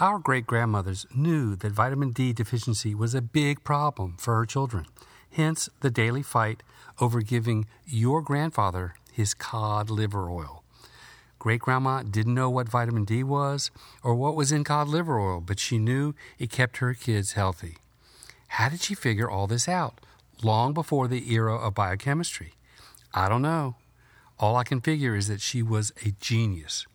Our great grandmothers knew that vitamin D deficiency was a big problem for her children, hence the daily fight over giving your grandfather his cod liver oil. Great grandma didn't know what vitamin D was or what was in cod liver oil, but she knew it kept her kids healthy. How did she figure all this out long before the era of biochemistry? I don't know. All I can figure is that she was a genius.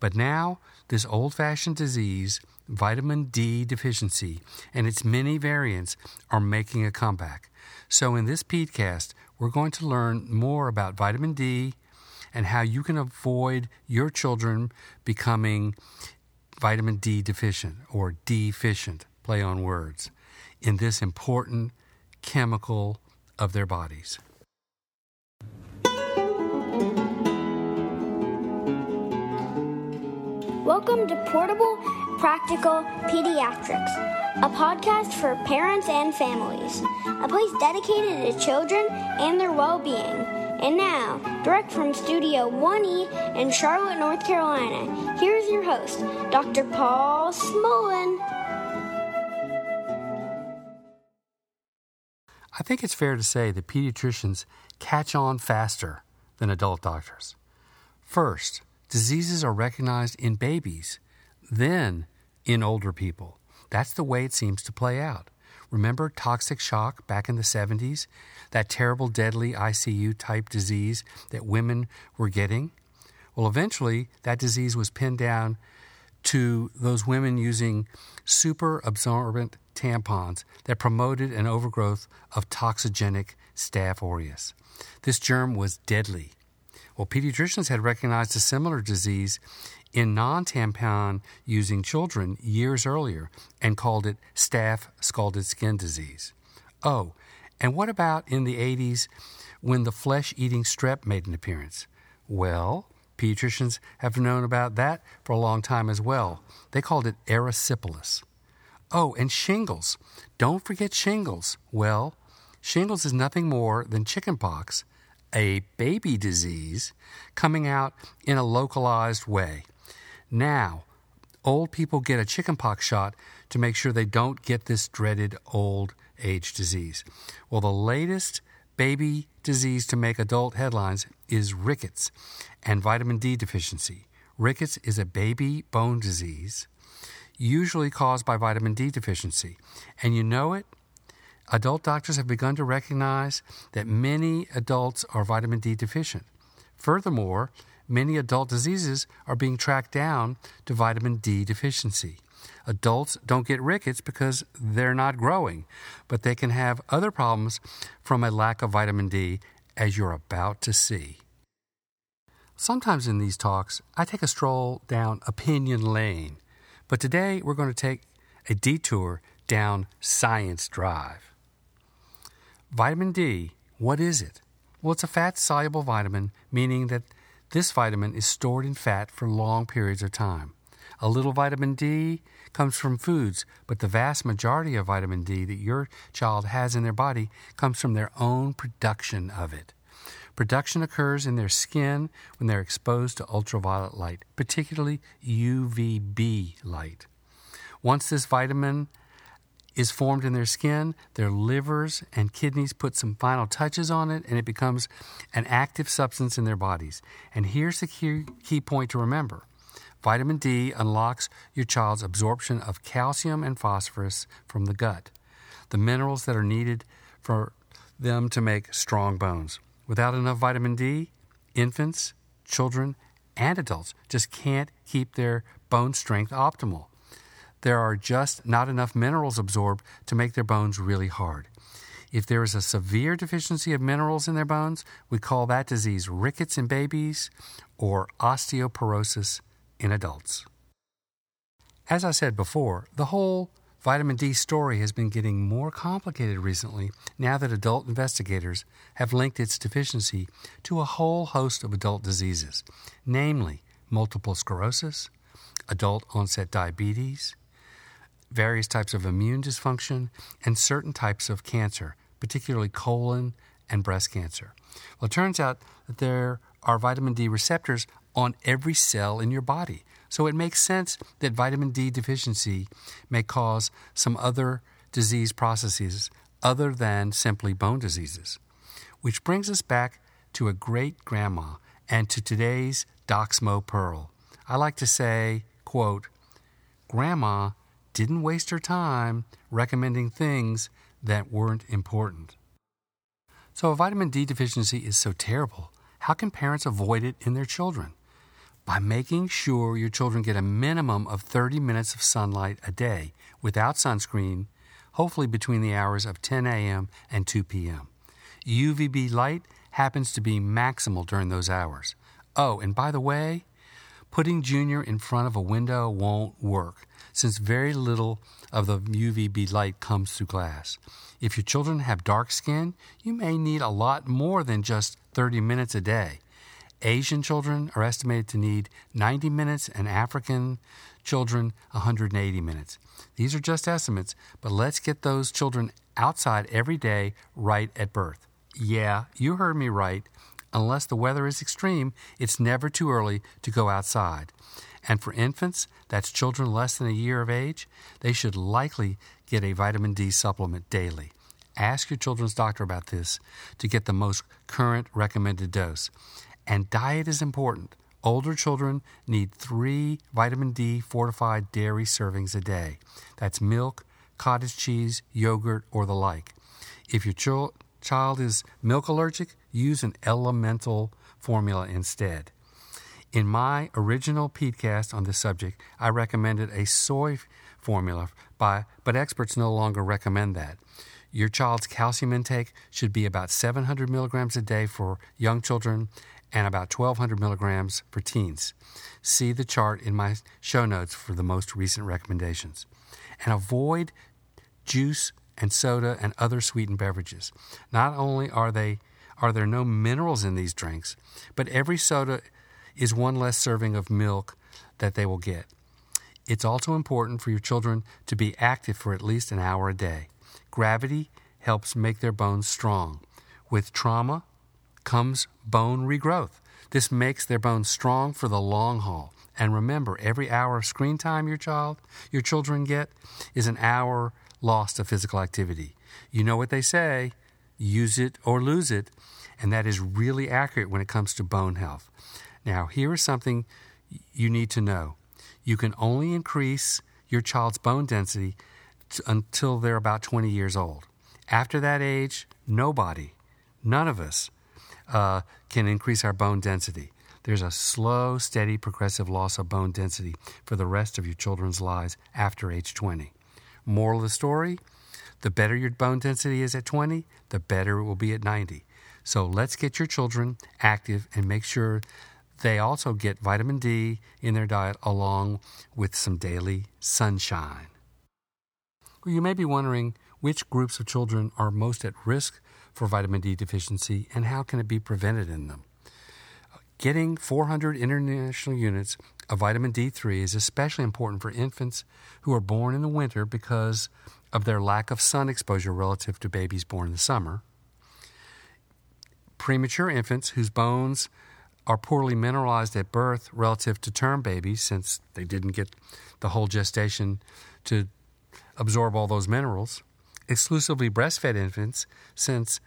But now, this old fashioned disease, vitamin D deficiency, and its many variants are making a comeback. So, in this PEDcast, we're going to learn more about vitamin D and how you can avoid your children becoming vitamin D deficient or deficient, play on words, in this important chemical of their bodies. Welcome to Portable Practical Pediatrics, a podcast for parents and families, a place dedicated to children and their well being. And now, direct from Studio 1E in Charlotte, North Carolina, here's your host, Dr. Paul Smolen. I think it's fair to say that pediatricians catch on faster than adult doctors. First, diseases are recognized in babies, then in older people. That's the way it seems to play out. Remember toxic shock back in the 70s? That terrible, deadly ICU type disease that women were getting? Well, eventually, that disease was pinned down to those women using super absorbent tampons that promoted an overgrowth of toxigenic Staph aureus. This germ was deadly. Well, pediatricians had recognized a similar disease in non tampon using children years earlier and called it staph scalded skin disease. Oh, and what about in the 80s when the flesh eating strep made an appearance? Well, pediatricians have known about that for a long time as well. They called it erysipelas. Oh, and shingles. Don't forget shingles. Well, shingles is nothing more than chickenpox a baby disease coming out in a localized way. Now, old people get a chickenpox shot to make sure they don't get this dreaded old age disease. Well, the latest baby disease to make adult headlines is rickets and vitamin D deficiency. Rickets is a baby bone disease, usually caused by vitamin D deficiency. And you know it Adult doctors have begun to recognize that many adults are vitamin D deficient. Furthermore, many adult diseases are being tracked down to vitamin D deficiency. Adults don't get rickets because they're not growing, but they can have other problems from a lack of vitamin D, as you're about to see. Sometimes in these talks, I take a stroll down opinion lane, but today we're going to take a detour down Science Drive. Vitamin D, what is it? Well, it's a fat soluble vitamin, meaning that this vitamin is stored in fat for long periods of time. A little vitamin D comes from foods, but the vast majority of vitamin D that your child has in their body comes from their own production of it. Production occurs in their skin when they're exposed to ultraviolet light, particularly UVB light. Once this vitamin is formed in their skin, their livers and kidneys put some final touches on it, and it becomes an active substance in their bodies. And here's the key, key point to remember vitamin D unlocks your child's absorption of calcium and phosphorus from the gut, the minerals that are needed for them to make strong bones. Without enough vitamin D, infants, children, and adults just can't keep their bone strength optimal there are just not enough minerals absorbed to make their bones really hard. If there is a severe deficiency of minerals in their bones, we call that disease rickets in babies or osteoporosis in adults. As I said before, the whole vitamin D story has been getting more complicated recently now that adult investigators have linked its deficiency to a whole host of adult diseases, namely multiple sclerosis, adult onset diabetes, various types of immune dysfunction, and certain types of cancer, particularly colon and breast cancer. Well, it turns out that there are vitamin D receptors on every cell in your body, So it makes sense that vitamin D deficiency may cause some other disease processes other than simply bone diseases. Which brings us back to a great grandma and to today's Docsmo Pearl. I like to say, quote, Grandma didn't waste her time recommending things that weren't important. So, if vitamin D deficiency is so terrible, how can parents avoid it in their children? By making sure your children get a minimum of 30 minutes of sunlight a day without sunscreen, hopefully between the hours of 10 a.m. and 2 p.m. UVB light happens to be maximal during those hours. Oh, and by the way, putting Junior in front of a window won't work since very little of the UVB light comes through glass. If your children have dark skin, you may need a lot more than just 30 minutes a day. Asian children are estimated to need 90 minutes and African children 180 minutes. These are just estimates, but let's get those children outside every day right at birth. Yeah, you heard me right. Unless the weather is extreme, it's never too early to go outside. And for infants, that's children less than a year of age, they should likely get a vitamin D supplement daily. Ask your children's doctor about this to get the most current recommended dose. And diet is important. Older children need three vitamin D fortified dairy servings a day. That's milk, cottage cheese, yogurt, or the like. If your ch- child is milk allergic, use an elemental formula instead. In my original PEDcast on this subject, I recommended a soy formula, by, but experts no longer recommend that. Your child's calcium intake should be about 700 milligrams a day for young children and about 1200 milligrams for teens. See the chart in my show notes for the most recent recommendations. And avoid juice and soda and other sweetened beverages. Not only are they are there no minerals in these drinks, but every soda is one less serving of milk that they will get. It's also important for your children to be active for at least an hour a day. Gravity helps make their bones strong. With trauma comes bone regrowth. This makes their bones strong for the long haul. And remember, every hour of screen time your child, your children get is an hour lost of physical activity. You know what they say, use it or lose it, and that is really accurate when it comes to bone health. Now, here is something you need to know you can only increase your child's bone density t- until they're about 20 years old. After that age, nobody, none of us, uh, can increase our bone density. There's a slow, steady, progressive loss of bone density for the rest of your children's lives after age 20. Moral of the story the better your bone density is at 20, the better it will be at 90. So let's get your children active and make sure they also get vitamin D in their diet along with some daily sunshine. Well, you may be wondering which groups of children are most at risk for vitamin D deficiency and how can it be prevented in them. Getting 400 international units of vitamin D3 is especially important for infants who are born in the winter because of their lack of sun exposure relative to babies born in the summer. Premature infants whose bones are poorly mineralized at birth relative to term babies, since they didn't get the whole gestation to absorb all those minerals. Exclusively breastfed infants, since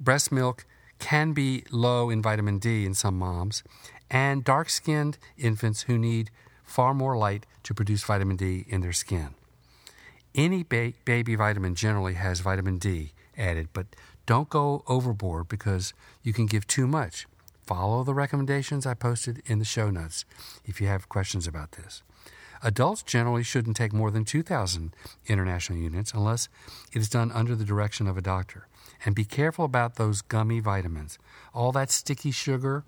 breast milk can be low in vitamin D in some moms, and dark skinned infants who need far more light to produce vitamin D in their skin. Any ba- baby vitamin generally has vitamin D added, but don't go overboard because you can give too much. Follow the recommendations I posted in the show notes if you have questions about this. Adults generally shouldn't take more than 2,000 international units unless it is done under the direction of a doctor. And be careful about those gummy vitamins. All that sticky sugar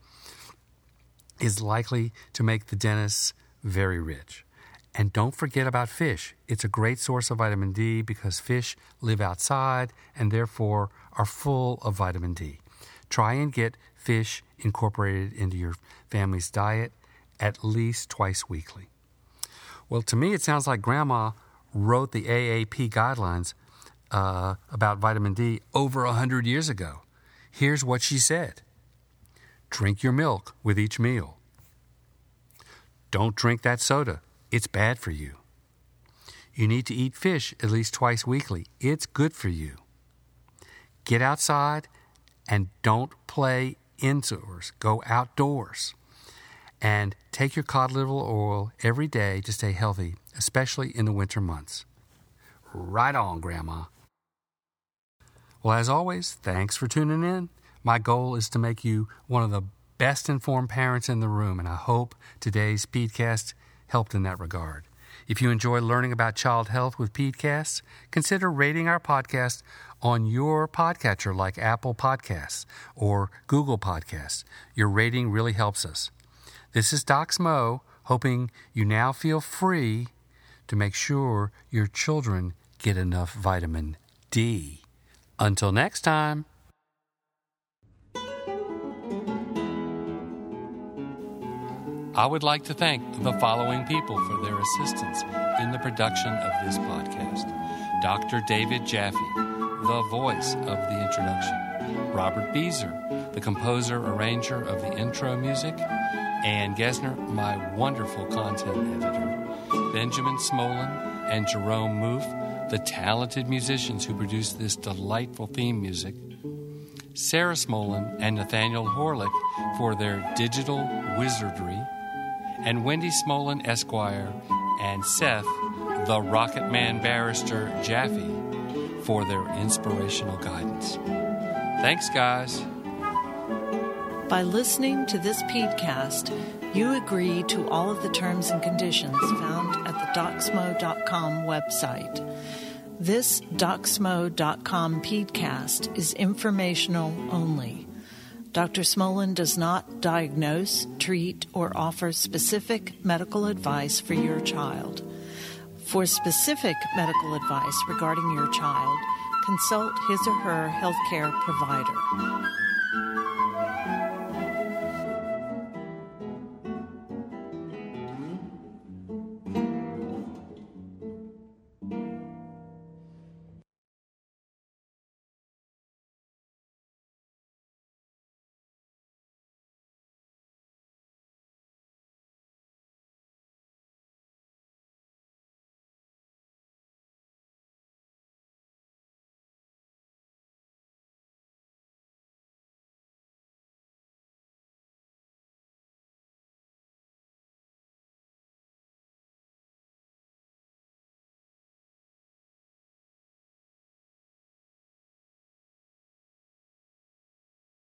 is likely to make the dentists very rich. And don't forget about fish. It's a great source of vitamin D because fish live outside and therefore are full of vitamin D. Try and get fish incorporated into your family's diet at least twice weekly. Well, to me, it sounds like Grandma wrote the AAP guidelines uh, about vitamin D over a hundred years ago. Here's what she said: Drink your milk with each meal. Don't drink that soda. It's bad for you. You need to eat fish at least twice weekly. It's good for you. Get outside and don't play indoors. Go outdoors. And take your cod liver oil every day to stay healthy, especially in the winter months. Right on, Grandma. Well, as always, thanks for tuning in. My goal is to make you one of the best informed parents in the room, and I hope today's Pedcast helped in that regard. If you enjoy learning about child health with Pedcasts, consider rating our podcast on your podcatcher like Apple Podcasts or Google Podcasts. Your rating really helps us. This is Doc Smo, hoping you now feel free to make sure your children get enough vitamin D. Until next time. I would like to thank the following people for their assistance in the production of this podcast Dr. David Jaffe, the voice of the introduction, Robert Beezer, the composer arranger of the intro music, Ann Gesner, my wonderful content editor, Benjamin Smolen, and Jerome Moof, the talented musicians who produced this delightful theme music. Sarah Smolen and Nathaniel Horlick for their digital wizardry, and Wendy Smolen Esquire and Seth, the Rocket Man Barrister Jaffe, for their inspirational guidance. Thanks, guys. By listening to this podcast, you agree to all of the terms and conditions found at the docsmo.com website. This docsmo.com podcast is informational only. Dr. Smolen does not diagnose, treat, or offer specific medical advice for your child. For specific medical advice regarding your child, consult his or her healthcare provider.